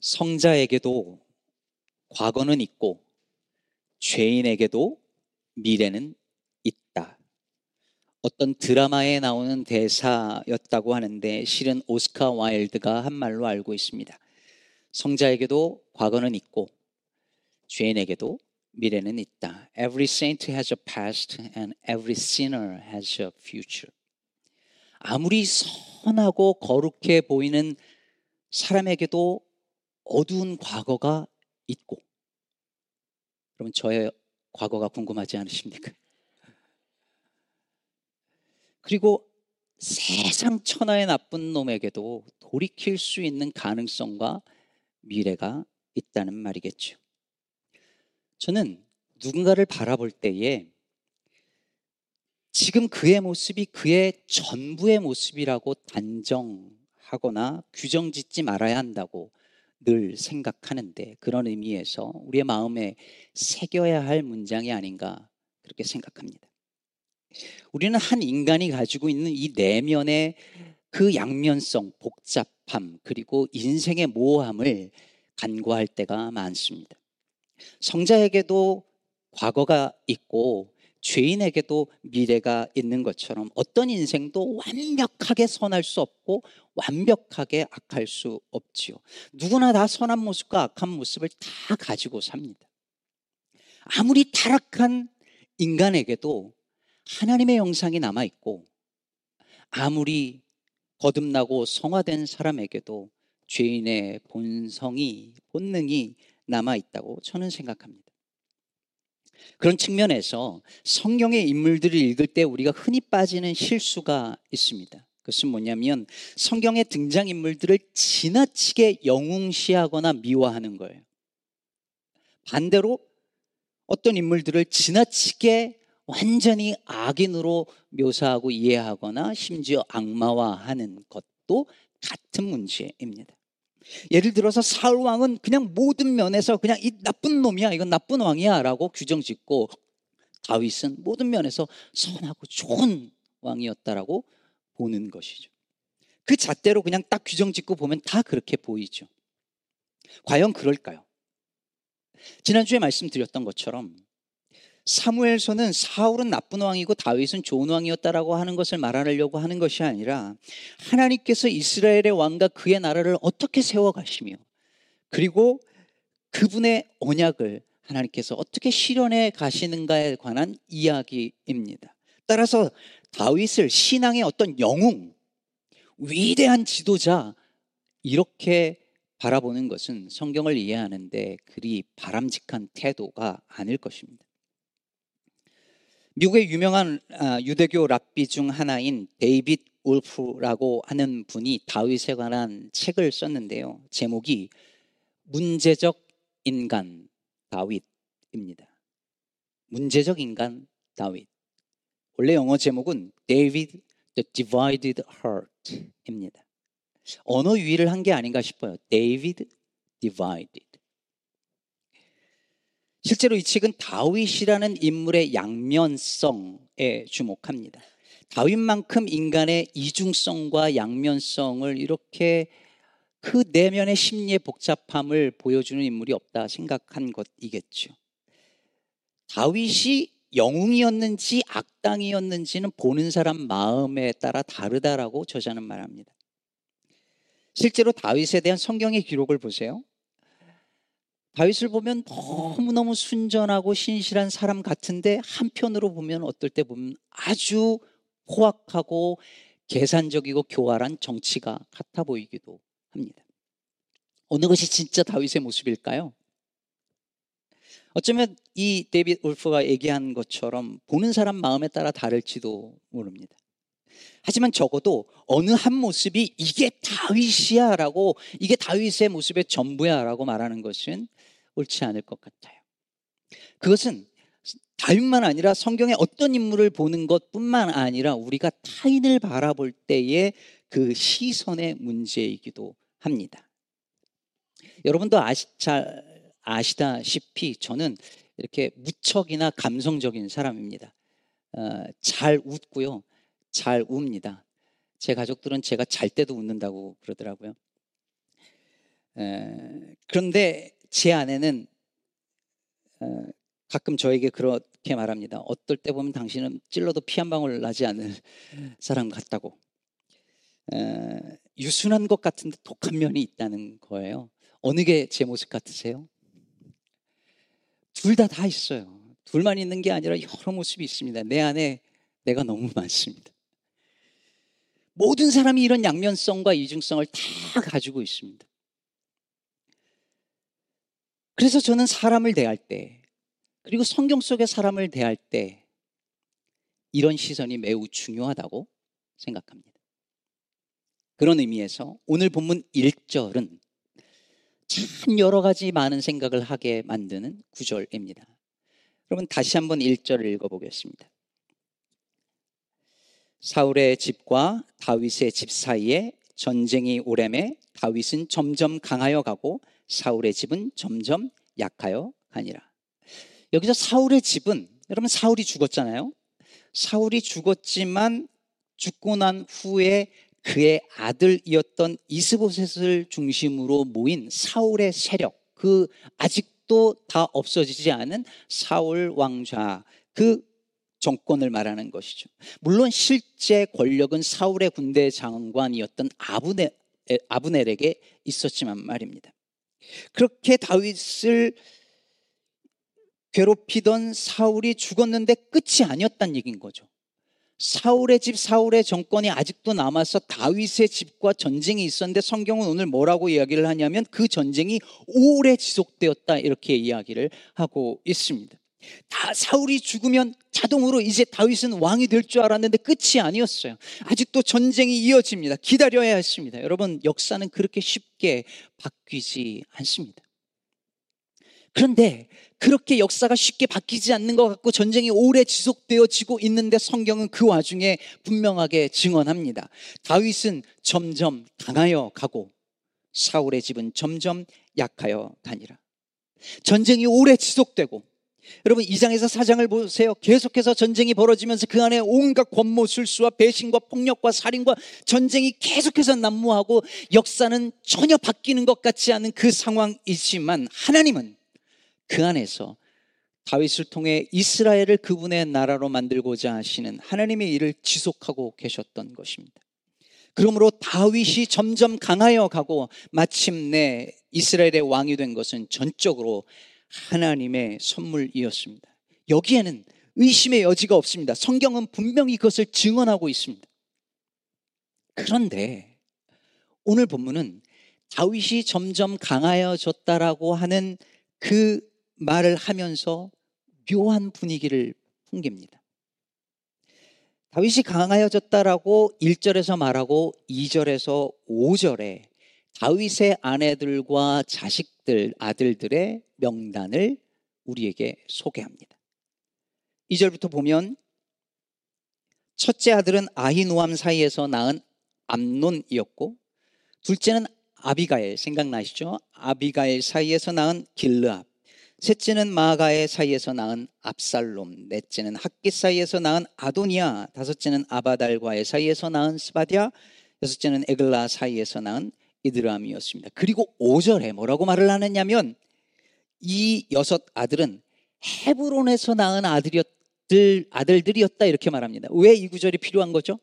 성자에게도 과거는 있고 죄인에게도 미래는 있다. 어떤 드라마에 나오는 대사였다고 하는데 실은 오스카 와일드가 한 말로 알고 있습니다. 성자에게도 과거는 있고 죄인에게도 미래는 있다. Every saint has a past and every sinner has a future. 아무리 선하고 거룩해 보이는 사람에게도 어두운 과거가 있고 그러면 저의 과거가 궁금하지 않으십니까? 그리고 세상 천하의 나쁜 놈에게도 돌이킬 수 있는 가능성과 미래가 있다는 말이겠죠. 저는 누군가를 바라볼 때에 지금 그의 모습이 그의 전부의 모습이라고 단정하거나 규정 짓지 말아야 한다고 늘 생각하는데 그런 의미에서 우리의 마음에 새겨야 할 문장이 아닌가 그렇게 생각합니다. 우리는 한 인간이 가지고 있는 이 내면의 그 양면성, 복잡함, 그리고 인생의 모호함을 간과할 때가 많습니다. 성자에게도 과거가 있고 죄인에게도 미래가 있는 것처럼 어떤 인생도 완벽하게 선할 수 없고 완벽하게 악할 수 없지요. 누구나 다 선한 모습과 악한 모습을 다 가지고 삽니다. 아무리 타락한 인간에게도 하나님의 영상이 남아 있고 아무리 거듭나고 성화된 사람에게도 죄인의 본성이 본능이 남아 있다고 저는 생각합니다. 그런 측면에서 성경의 인물들을 읽을 때 우리가 흔히 빠지는 실수가 있습니다. 그것은 뭐냐면 성경의 등장인물들을 지나치게 영웅시하거나 미워하는 거예요. 반대로 어떤 인물들을 지나치게 완전히 악인으로 묘사하고 이해하거나 심지어 악마화하는 것도 같은 문제입니다. 예를 들어서 사울 왕은 그냥 모든 면에서 그냥 이 나쁜 놈이야, 이건 나쁜 왕이야라고 규정 짓고 다윗은 모든 면에서 선하고 좋은 왕이었다라고 보는 것이죠. 그 잣대로 그냥 딱 규정 짓고 보면 다 그렇게 보이죠. 과연 그럴까요? 지난주에 말씀드렸던 것처럼 사무엘서는 사울은 나쁜 왕이고 다윗은 좋은 왕이었다라고 하는 것을 말하려고 하는 것이 아니라 하나님께서 이스라엘의 왕과 그의 나라를 어떻게 세워 가시며 그리고 그분의 언약을 하나님께서 어떻게 실현해 가시는가에 관한 이야기입니다. 따라서 다윗을 신앙의 어떤 영웅, 위대한 지도자 이렇게 바라보는 것은 성경을 이해하는데 그리 바람직한 태도가 아닐 것입니다. 미국의 유명한 아, 유대교 랍비 중 하나인 데이빗 울프라고 하는 분이 다윗에 관한 책을 썼는데요. 제목이 문제적 인간 다윗입니다. 문제적 인간 다윗. 원래 영어 제목은 David the Divided Heart입니다. 언어 유의를 한 게 아닌가 싶어요. David Divided. 실제로 이 책은 다윗이라는 인물의 양면성에 주목합니다. 다윗만큼 인간의 이중성과 양면성을 이렇게 그 내면의 심리의 복잡함을 보여주는 인물이 없다 생각한 것이겠죠. 다윗이 영웅이었는지 악당이었는지는 보는 사람 마음에 따라 다르다라고 저자는 말합니다. 실제로 다윗에 대한 성경의 기록을 보세요. 다윗을 보면 너무너무 순전하고 신실한 사람 같은데 한편으로 보면 어떨 때 보면 아주 포악하고 계산적이고 교활한 정치가 같아 보이기도 합니다. 어느 것이 진짜 다윗의 모습일까요? 어쩌면 이 데이빗 울프가 얘기한 것처럼 보는 사람 마음에 따라 다를지도 모릅니다. 하지만 적어도 어느 한 모습이 이게 다윗이야 라고 이게 다윗의 모습의 전부야 라고 말하는 것은 옳지 않을 것 같아요. 그것은 다윗만 아니라 성경의 어떤 인물을 보는 것뿐만 아니라 우리가 타인을 바라볼 때의 그 시선의 문제이기도 합니다. 여러분도 아시, 잘 아시다시피 저는 이렇게 무척이나 감성적인 사람입니다. 어, 잘 웃고요. 잘 웁니다. 제 가족들은 제가 잘 때도 웃는다고 그러더라고요. 에, 그런데 제 아내는 어, 가끔 저에게 그렇게 말합니다. 어떨 때 보면 당신은 찔러도 피 한 방울 나지 않을 사람 같다고. 에, 유순한 것 같은데 독한 면이 있다는 거예요. 어느 게 제 모습 같으세요? 둘다다 있어요. 둘만 있는 게 아니라 여러 모습이 있습니다. 내 안에 내가 너무 많습니다. 모든 사람이 이런 양면성과 이중성을 다 가지고 있습니다. 그래서 저는 사람을 대할 때, 그리고 성경 속의 사람을 대할 때, 이런 시선이 매우 중요하다고 생각합니다. 그런 의미에서 오늘 본문 1절은 참 여러 가지 많은 생각을 하게 만드는 구절입니다. 여러분 다시 한번 1절을 읽어보겠습니다. 사울의 집과 다윗의 집 사이에 전쟁이 오래매 다윗은 점점 강하여 가고 사울의 집은 점점 약하여 가니라. 여기서 사울의 집은 여러분 사울이 죽었잖아요. 사울이 죽었지만 죽고 난 후에 그의 아들이었던 이스보셋을 중심으로 모인 사울의 세력, 그 아직도 다 없어지지 않은 사울 왕좌, 그 정권을 말하는 것이죠. 물론 실제 권력은 사울의 군대 장관이었던 아브네, 아브넬에게 있었지만 말입니다. 그렇게 다윗을 괴롭히던 사울이 죽었는데 끝이 아니었단 얘기인 거죠. 사울의 집, 사울의 정권이 아직도 남아서 다윗의 집과 전쟁이 있었는데 성경은 오늘 뭐라고 이야기를 하냐면 그 전쟁이 오래 지속되었다 이렇게 이야기를 하고 있습니다. 다 사울이 죽으면 자동으로 이제 다윗은 왕이 될 줄 알았는데 끝이 아니었어요. 아직도 전쟁이 이어집니다. 기다려야 했습니다. 여러분, 역사는 그렇게 쉽게 바뀌지 않습니다. 그런데 그렇게 역사가 쉽게 바뀌지 않는 것 같고 전쟁이 오래 지속되어지고 있는데 성경은 그 와중에 분명하게 증언합니다. 다윗은 점점 강하여 가고 사울의 집은 점점 약하여 가니라. 전쟁이 오래 지속되고 여러분 2장에서 4장을 보세요. 계속해서 전쟁이 벌어지면서 그 안에 온갖 권모 술수와 배신과 폭력과 살인과 전쟁이 계속해서 난무하고 역사는 전혀 바뀌는 것 같지 않은 그 상황이지만 하나님은 그 안에서 다윗을 통해 이스라엘을 그분의 나라로 만들고자 하시는 하나님의 일을 지속하고 계셨던 것입니다. 그러므로 다윗이 점점 강하여 가고 마침내 이스라엘의 왕이 된 것은 전적으로 하나님의 선물이었습니다. 여기에는 의심의 여지가 없습니다. 성경은 분명히 그것을 증언하고 있습니다. 그런데 오늘 본문은 다윗이 점점 강하여졌다라고 하는 그 말을 하면서 묘한 분위기를 풍깁니다. 다윗이 강하여졌다라고 1절에서 말하고 2절에서 5절에 다윗의 아내들과 자식 들, 아들들의 명단을 우리에게 소개합니다. 2절부터 보면 첫째 아들은 아히노암 사이에서 낳은 암논이었고 둘째는 아비가엘 생각나시죠? 아비가엘 사이에서 낳은 길르압 셋째는 마아가의 사이에서 낳은 압살롬, 넷째는 학깃 사이에서 낳은 아도니아, 다섯째는 아비달과의 사이에서 낳은 스바디야, 여섯째는 에글라 사이에서 낳은 이드람이었습니다. 그리고 5절에 뭐라고 말을 하느냐면 이 여섯 아들은 헤브론에서 낳은 아들이었들, 아들들이었다 이렇게 말합니다. 왜 이 구절이 필요한 거죠?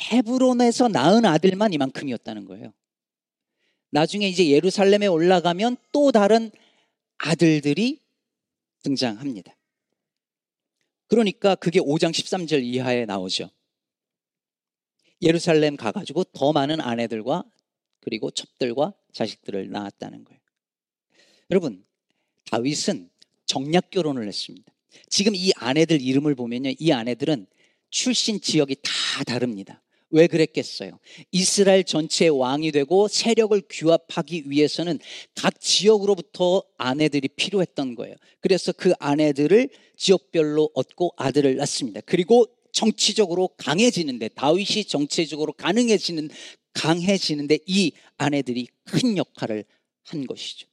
헤브론에서 낳은 아들만 이만큼이었다는 거예요. 나중에 이제 예루살렘에 올라가면 또 다른 아들들이 등장합니다. 그러니까 그게 5장 13절 이하에 나오죠. 예루살렘 가가지고 더 많은 아내들과 그리고 첩들과 자식들을 낳았다는 거예요. 여러분, 다윗은 정략 결혼을 했습니다. 지금 이 아내들 이름을 보면요. 이 아내들은 출신 지역이 다 다릅니다. 왜 그랬겠어요? 이스라엘 전체의 왕이 되고 세력을 규합하기 위해서는 각 지역으로부터 아내들이 필요했던 거예요. 그래서 그 아내들을 지역별로 얻고 아들을 낳습니다. 그리고 정치적으로 강해지는데 다윗이 정치적으로 가능해지는 강해지는데 이 아내들이 큰 역할을 한 것이죠.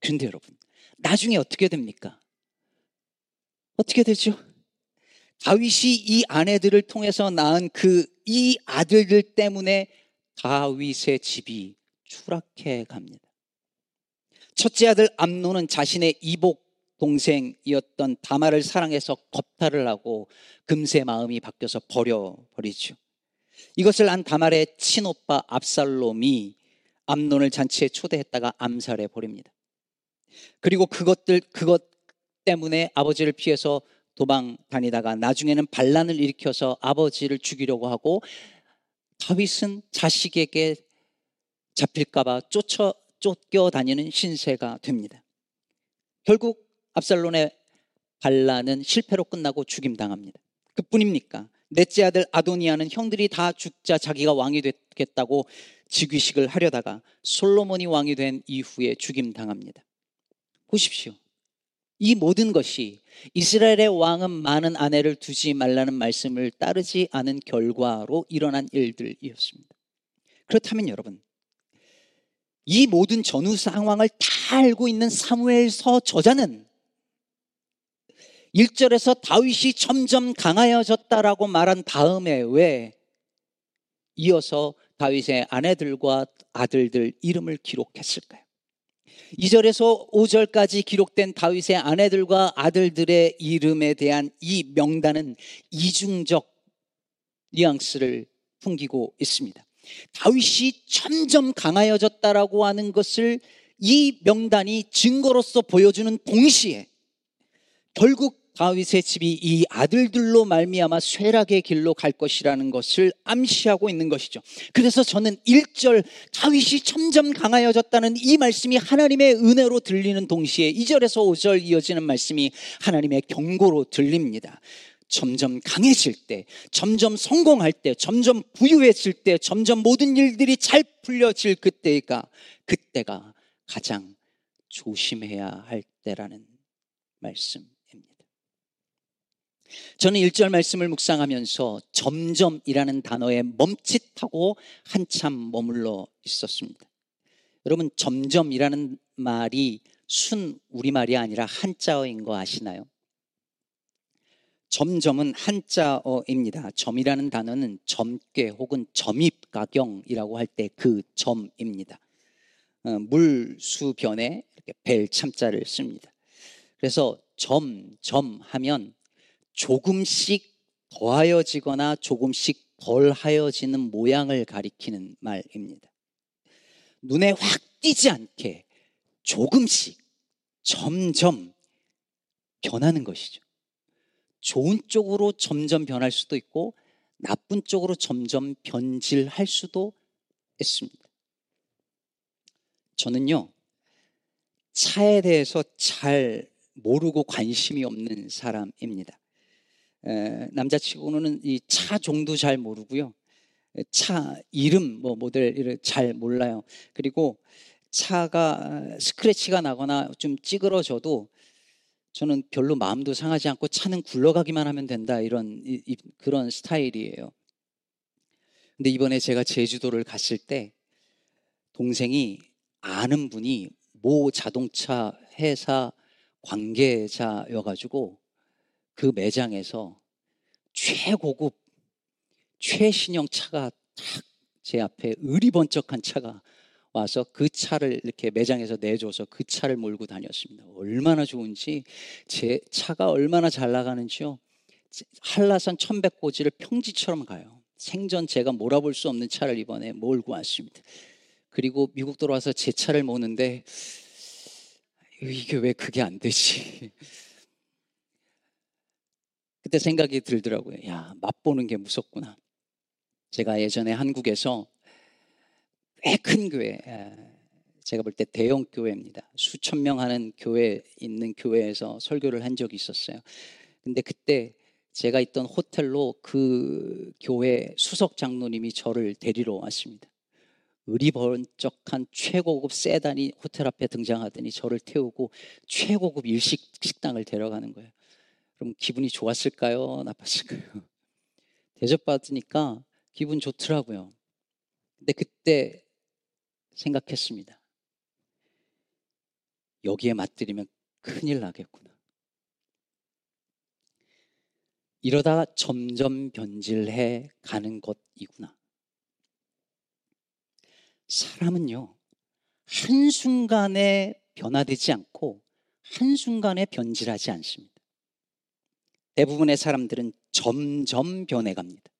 그런데 여러분, 나중에 어떻게 됩니까? 어떻게 되죠? 다윗이 이 아내들을 통해서 낳은 그 이 아들들 때문에 다윗의 집이 추락해 갑니다. 첫째 아들 암노는 자신의 이복 동생이었던 다마를 사랑해서 겁탈을 하고 금세 마음이 바뀌어서 버려버리죠. 이것을 안 다말의 친오빠 압살롬이 암론을 잔치에 초대했다가 암살해 버립니다. 그리고 그것들 그것 때문에 아버지를 피해서 도망 다니다가 나중에는 반란을 일으켜서 아버지를 죽이려고 하고 다윗은 자식에게 잡힐까봐 쫓아 쫓겨 다니는 신세가 됩니다. 결국 압살론의 반란은 실패로 끝나고 죽임당합니다. 그뿐입니까? 넷째 아들 아도니아는 형들이 다 죽자 자기가 왕이 되겠다고 즉위식을 하려다가 솔로몬이 왕이 된 이후에 죽임당합니다. 보십시오. 이 모든 것이 이스라엘의 왕은 많은 아내를 두지 말라는 말씀을 따르지 않은 결과로 일어난 일들이었습니다. 그렇다면 여러분, 이 모든 전후 상황을 다 알고 있는 사무엘서 저자는 1절에서 다윗이 점점 강하여졌다라고 말한 다음에 왜 이어서 다윗의 아내들과 아들들 이름을 기록했을까요? 2절에서 5절까지 기록된 다윗의 아내들과 아들들의 이름에 대한 이 명단은 이중적 뉘앙스를 풍기고 있습니다. 다윗이 점점 강하여졌다라고 하는 것을 이 명단이 증거로서 보여주는 동시에 결국 다윗의 집이 이 아들들로 말미암아 쇠락의 길로 갈 것이라는 것을 암시하고 있는 것이죠. 그래서 저는 1절 다윗이 점점 강하여졌다는 이 말씀이 하나님의 은혜로 들리는 동시에 2절에서 5절 이어지는 말씀이 하나님의 경고로 들립니다. 점점 강해질 때, 점점 성공할 때, 점점 부유해질 때, 점점 모든 일들이 잘 풀려질 그때가 그때가 가장 조심해야 할 때라는 말씀. 저는 1절 말씀을 묵상하면서 점점이라는 단어에 멈칫하고 한참 머물러 있었습니다. 여러분, 점점이라는 말이 순 우리말이 아니라 한자어인 거 아시나요? 점점은 한자어입니다. 점이라는 단어는 점괘 혹은 점입가경이라고 할 때 그 점입니다. 어, 물수변에 이렇게 벨 참자를 씁니다. 그래서 점, 점 하면 조금씩 더하여지거나 조금씩 덜하여지는 모양을 가리키는 말입니다. 눈에 확 띄지 않게 조금씩 점점 변하는 것이죠. 좋은 쪽으로 점점 변할 수도 있고 나쁜 쪽으로 점점 변질할 수도 있습니다. 저는요, 차에 대해서 잘 모르고 관심이 없는 사람입니다. 남자치고는 이 차 종도 잘 모르고요. 차 이름 뭐 모델을 잘 몰라요. 그리고 차가 스크래치가 나거나 좀 찌그러져도 저는 별로 마음도 상하지 않고 차는 굴러가기만 하면 된다 이런 이, 이, 그런 스타일이에요. 근데 이번에 제가 제주도를 갔을 때 동생이 아는 분이 모 자동차 회사 관계자여가지고 그 매장에서 최고급 최신형 차가 딱제 앞에 의리 번쩍한 차가 와서 그 차를 이렇게 매장에서 내줘서 그 차를 몰고 다녔습니다. 얼마나 좋은지 제 차가 얼마나 잘 나가는지요. 한라산 천백고지를 평지처럼 가요. 생전 제가 몰아볼 수 없는 차를 이번에 몰고 왔습니다. 그리고 미국 돌아와서 제 차를 모는데 이게 왜 그게 안 되지? 그때 생각이 들더라고요. 야, 맛보는 게 무섭구나. 제가 예전에 한국에서 꽤 큰 교회, 제가 볼 때 대형 교회입니다. 수천 명 하는 교회 있는 교회에서 설교를 한 적이 있었어요. 근데 그때 제가 있던 호텔로 그 교회 수석 장로님이 저를 데리러 왔습니다. 의리번쩍한 최고급 세단이 호텔 앞에 등장하더니 저를 태우고 최고급 일식 식당을 데려가는 거예요. 그럼 기분이 좋았을까요? 나빴을까요? 대접받으니까 기분 좋더라고요. 근데 그때 생각했습니다. 여기에 맞들이면 큰일 나겠구나. 이러다 점점 변질해 가는 것이구나. 사람은요, 한순간에 변화되지 않고 한순간에 변질하지 않습니다. 대부분의 사람들은 점점 변해갑니다.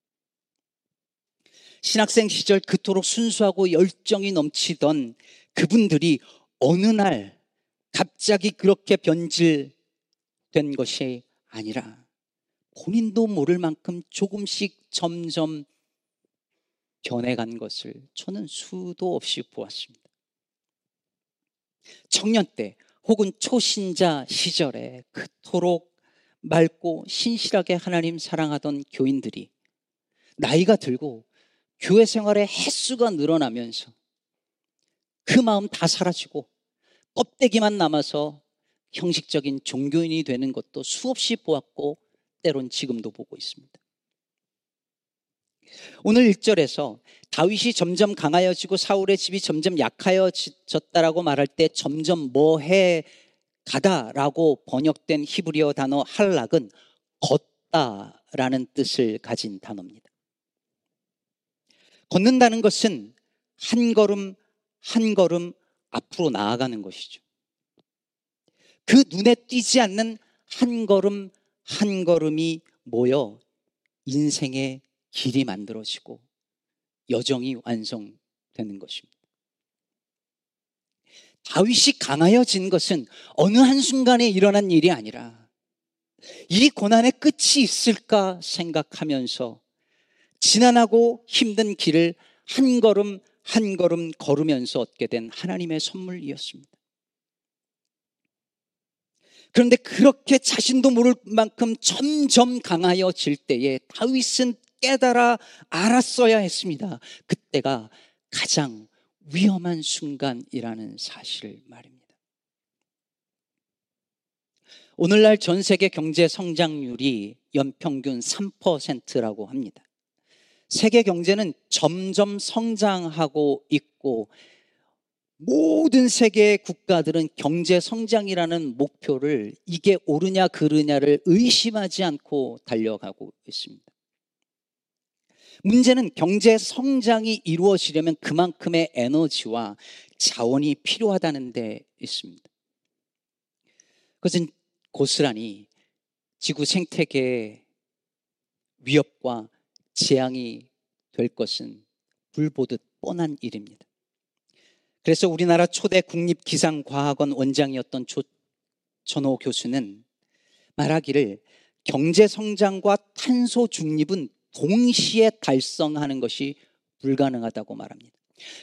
신학생 시절 그토록 순수하고 열정이 넘치던 그분들이 어느 날 갑자기 그렇게 변질된 것이 아니라 본인도 모를 만큼 조금씩 점점 변해간 것을 저는 수도 없이 보았습니다. 청년 때 혹은 초신자 시절에 그토록 맑고 신실하게 하나님 사랑하던 교인들이 나이가 들고 교회 생활의 횟수가 늘어나면서 그 마음 다 사라지고 껍데기만 남아서 형식적인 종교인이 되는 것도 수없이 보았고 때론 지금도 보고 있습니다. 오늘 1절에서 다윗이 점점 강하여지고 사울의 집이 점점 약하여졌다라고 말할 때 점점 뭐해 가다라고 번역된 히브리어 단어 할락은 걷다라는 뜻을 가진 단어입니다. 걷는다는 것은 한 걸음 한 걸음 앞으로 나아가는 것이죠. 그 눈에 띄지 않는 한 걸음 한 걸음이 모여 인생의 길이 만들어지고 여정이 완성되는 것입니다. 다윗이 강하여진 것은 어느 한순간에 일어난 일이 아니라 이 고난의 끝이 있을까 생각하면서 지난하고 힘든 길을 한 걸음 한 걸음 걸으면서 얻게 된 하나님의 선물이었습니다. 그런데 그렇게 자신도 모를 만큼 점점 강하여질 때에 다윗은 깨달아 알았어야 했습니다. 그때가 가장 위험한 순간이라는 사실 말입니다. 오늘날 전 세계 경제 성장률이 연평균 3%라고 합니다. 세계 경제는 점점 성장하고 있고 모든 세계 국가들은 경제 성장이라는 목표를 이게 옳으냐 그르냐를 의심하지 않고 달려가고 있습니다. 문제는 경제 성장이 이루어지려면 그만큼의 에너지와 자원이 필요하다는 데 있습니다. 그것은 고스란히 지구 생태계의 위협과 재앙이 될 것은 불보듯 뻔한 일입니다. 그래서 우리나라 초대 국립기상과학원 원장이었던 조, 전호 교수는 말하기를 경제 성장과 탄소 중립은 동시에 달성하는 것이 불가능하다고 말합니다.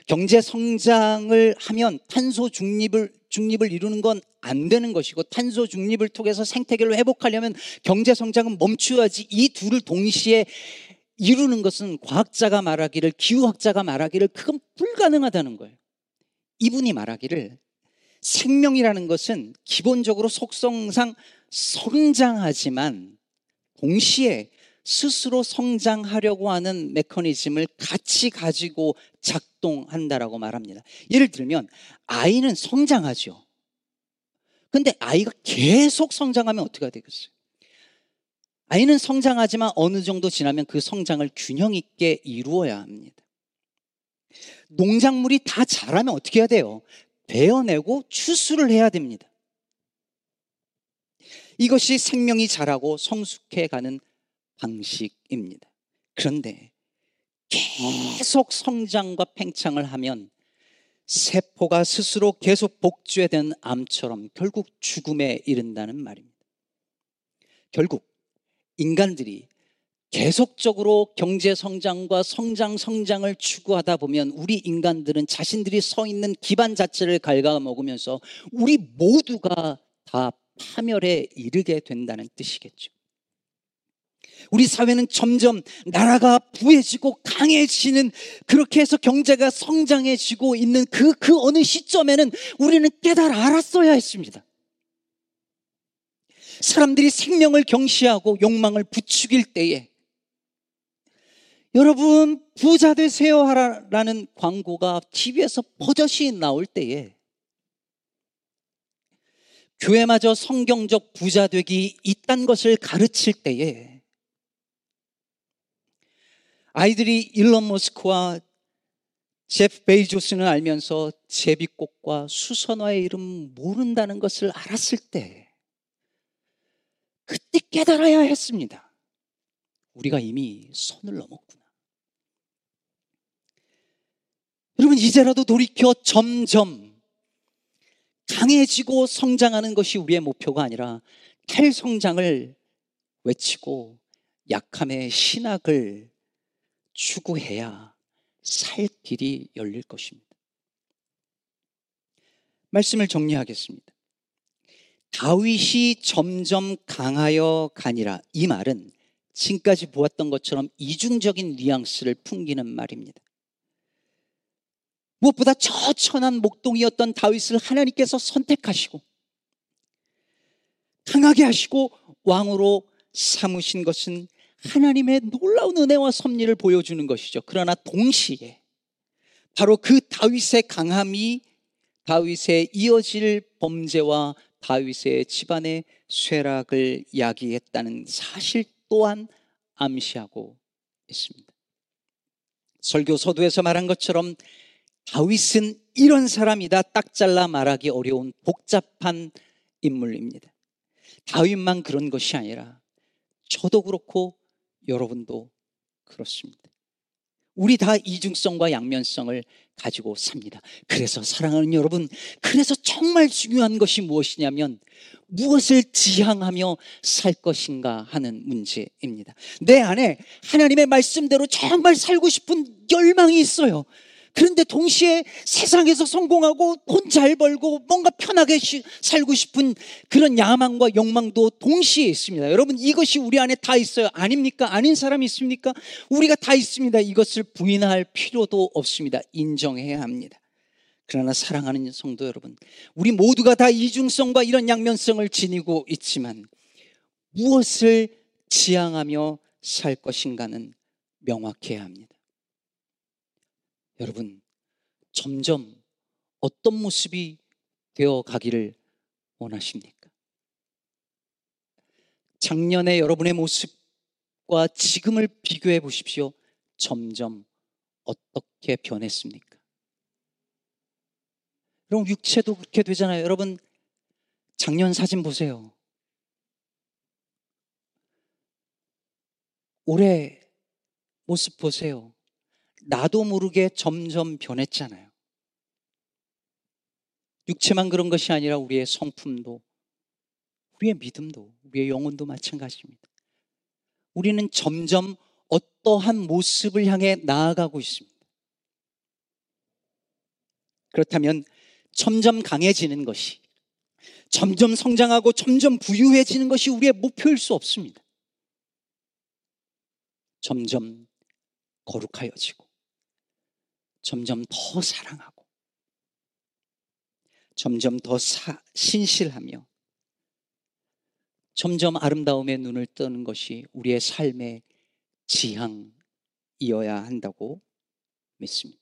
경제 성장을 하면 탄소 중립을 중립을 이루는 건 안 되는 것이고 탄소 중립을 통해서 생태계를 회복하려면 경제 성장은 멈추어야지 이 둘을 동시에 이루는 것은 과학자가 말하기를 기후학자가 말하기를 그건 불가능하다는 거예요. 이분이 말하기를 생명이라는 것은 기본적으로 속성상 성장하지만 동시에 스스로 성장하려고 하는 메커니즘을 같이 가지고 작동한다라고 말합니다. 예를 들면 아이는 성장하죠. 근데 아이가 계속 성장하면 어떻게 되겠어요? 아이는 성장하지만 어느 정도 지나면 그 성장을 균형 있게 이루어야 합니다. 농작물이 다 자라면 어떻게 해야 돼요? 베어내고 추수를 해야 됩니다. 이것이 생명이 자라고 성숙해 가는 방식입니다. 그런데 계속 성장과 팽창을 하면 세포가 스스로 계속 복주해된 암처럼 결국 죽음에 이른다는 말입니다. 결국 인간들이 계속적으로 경제 성장과 성장 성장을 추구하다 보면 우리 인간들은 자신들이 서 있는 기반 자체를 갉아먹으면서 우리 모두가 다 파멸에 이르게 된다는 뜻이겠죠. 우리 사회는 점점 나라가 부해지고 강해지는 그렇게 해서 경제가 성장해지고 있는 그, 그 어느 시점에는 우리는 깨달아 알았어야 했습니다. 사람들이 생명을 경시하고 욕망을 부추길 때에 여러분 부자 되세요 하라는 광고가 TV에서 버젓이 나올 때에 교회마저 성경적 부자 되기 있단 것을 가르칠 때에 아이들이 일론 머스크와 제프 베이조스는 알면서 제비꽃과 수선화의 이름 모른다는 것을 알았을 때 그때 깨달아야 했습니다. 우리가 이미 선을 넘었구나. 여러분 이제라도 돌이켜 점점 강해지고 성장하는 것이 우리의 목표가 아니라 탈성장을 외치고 약함의 신학을 추구해야 살 길이 열릴 것입니다. 말씀을 정리하겠습니다. 다윗이 점점 강하여 가니라 이 말은 지금까지 보았던 것처럼 이중적인 뉘앙스를 풍기는 말입니다. 무엇보다 처천한 목동이었던 다윗을 하나님께서 선택하시고 강하게 하시고 왕으로 삼으신 것은 하나님의 놀라운 은혜와 섭리를 보여주는 것이죠. 그러나 동시에 바로 그 다윗의 강함이 다윗의 이어질 범죄와 다윗의 집안의 쇠락을 야기했다는 사실 또한 암시하고 있습니다. 설교 서두에서 말한 것처럼 다윗은 이런 사람이다 딱 잘라 말하기 어려운 복잡한 인물입니다. 다윗만 그런 것이 아니라 저도 그렇고 여러분도 그렇습니다. 우리 다 이중성과 양면성을 가지고 삽니다. 그래서 사랑하는 여러분, 그래서 정말 중요한 것이 무엇이냐면 무엇을 지향하며 살 것인가 하는 문제입니다. 내 안에 하나님의 말씀대로 정말 살고 싶은 열망이 있어요. 그런데 동시에 세상에서 성공하고 돈 잘 벌고 뭔가 편하게 살고 싶은 그런 야망과 욕망도 동시에 있습니다. 여러분 이것이 우리 안에 다 있어요. 아닙니까? 아닌 사람이 있습니까? 우리가 다 있습니다. 이것을 부인할 필요도 없습니다. 인정해야 합니다. 그러나 사랑하는 성도 여러분, 우리 모두가 다 이중성과 이런 양면성을 지니고 있지만 무엇을 지향하며 살 것인가는 명확해야 합니다. 여러분, 점점 어떤 모습이 되어 가기를 원하십니까? 작년에 여러분의 모습과 지금을 비교해 보십시오. 점점 어떻게 변했습니까? 여러분, 육체도 그렇게 되잖아요. 여러분, 작년 사진 보세요. 올해 모습 보세요. 나도 모르게 점점 변했잖아요. 육체만 그런 것이 아니라 우리의 성품도, 우리의 믿음도, 우리의 영혼도 마찬가지입니다. 우리는 점점 어떠한 모습을 향해 나아가고 있습니다. 그렇다면 점점 강해지는 것이, 점점 성장하고 점점 부유해지는 것이 우리의 목표일 수 없습니다. 점점 거룩하여지고, 점점 더 사랑하고 점점 더 사, 신실하며 점점 아름다움의 눈을 뜨는 것이 우리의 삶의 지향이어야 한다고 믿습니다.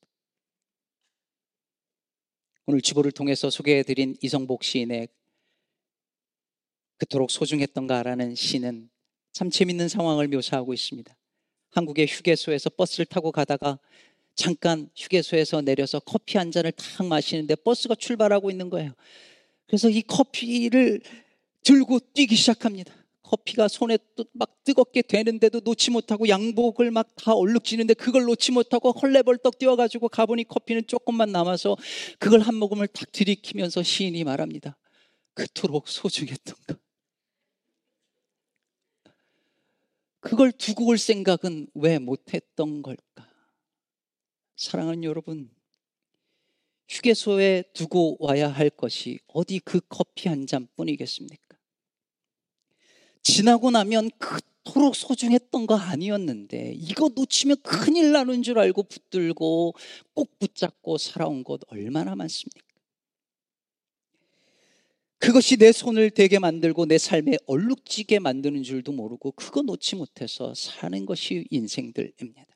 오늘 주보를 통해서 소개해드린 이성복 시인의 그토록 소중했던가라는 시는 참 재밌는 상황을 묘사하고 있습니다. 한국의 휴게소에서 버스를 타고 가다가 잠깐 휴게소에서 내려서 커피 한 잔을 탁 마시는데 버스가 출발하고 있는 거예요. 그래서 이 커피를 들고 뛰기 시작합니다. 커피가 손에 막 뜨겁게 되는데도 놓지 못하고 양복을 막 다 얼룩지는데 그걸 놓지 못하고 헐레벌떡 뛰어가지고 가보니 커피는 조금만 남아서 그걸 한 모금을 탁 들이키면서 시인이 말합니다. 그토록 소중했던가. 그걸 두고 올 생각은 왜 못했던 걸까? 사랑하는 여러분, 휴게소에 두고 와야 할 것이 어디 그 커피 한 잔 뿐이겠습니까? 지나고 나면 그토록 소중했던 거 아니었는데 이거 놓치면 큰일 나는 줄 알고 붙들고 꼭 붙잡고 살아온 것 얼마나 많습니까? 그것이 내 손을 대게 만들고 내 삶에 얼룩지게 만드는 줄도 모르고 그거 놓지 못해서 사는 것이 인생들입니다.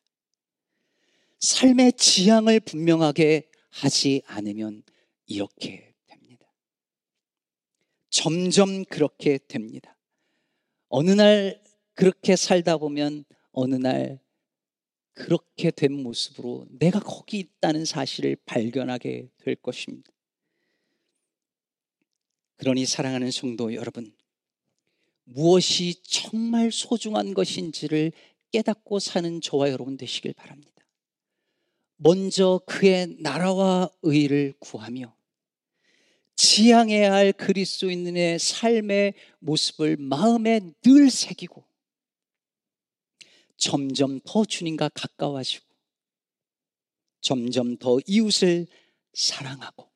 삶의 지향을 분명하게 하지 않으면 이렇게 됩니다. 점점 그렇게 됩니다. 어느 날 그렇게 살다 보면 어느 날 그렇게 된 모습으로 내가 거기 있다는 사실을 발견하게 될 것입니다. 그러니 사랑하는 성도 여러분, 무엇이 정말 소중한 것인지를 깨닫고 사는 저와 여러분 되시길 바랍니다. 먼저 그의 나라와 의를 구하며 지향해야 할 그리스도인의 삶의 모습을 마음에 늘 새기고 점점 더 주님과 가까워지고 점점 더 이웃을 사랑하고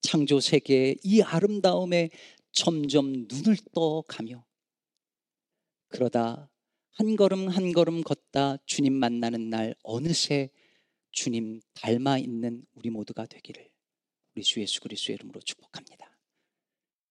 창조 세계의 이 아름다움에 점점 눈을 떠 가며 그러다 한 걸음 한 걸음 걷다 주님 만나는 날 어느새 주님 닮아 있는 우리 모두가 되기를 우리 주 예수 그리스도의 이름으로 축복합니다.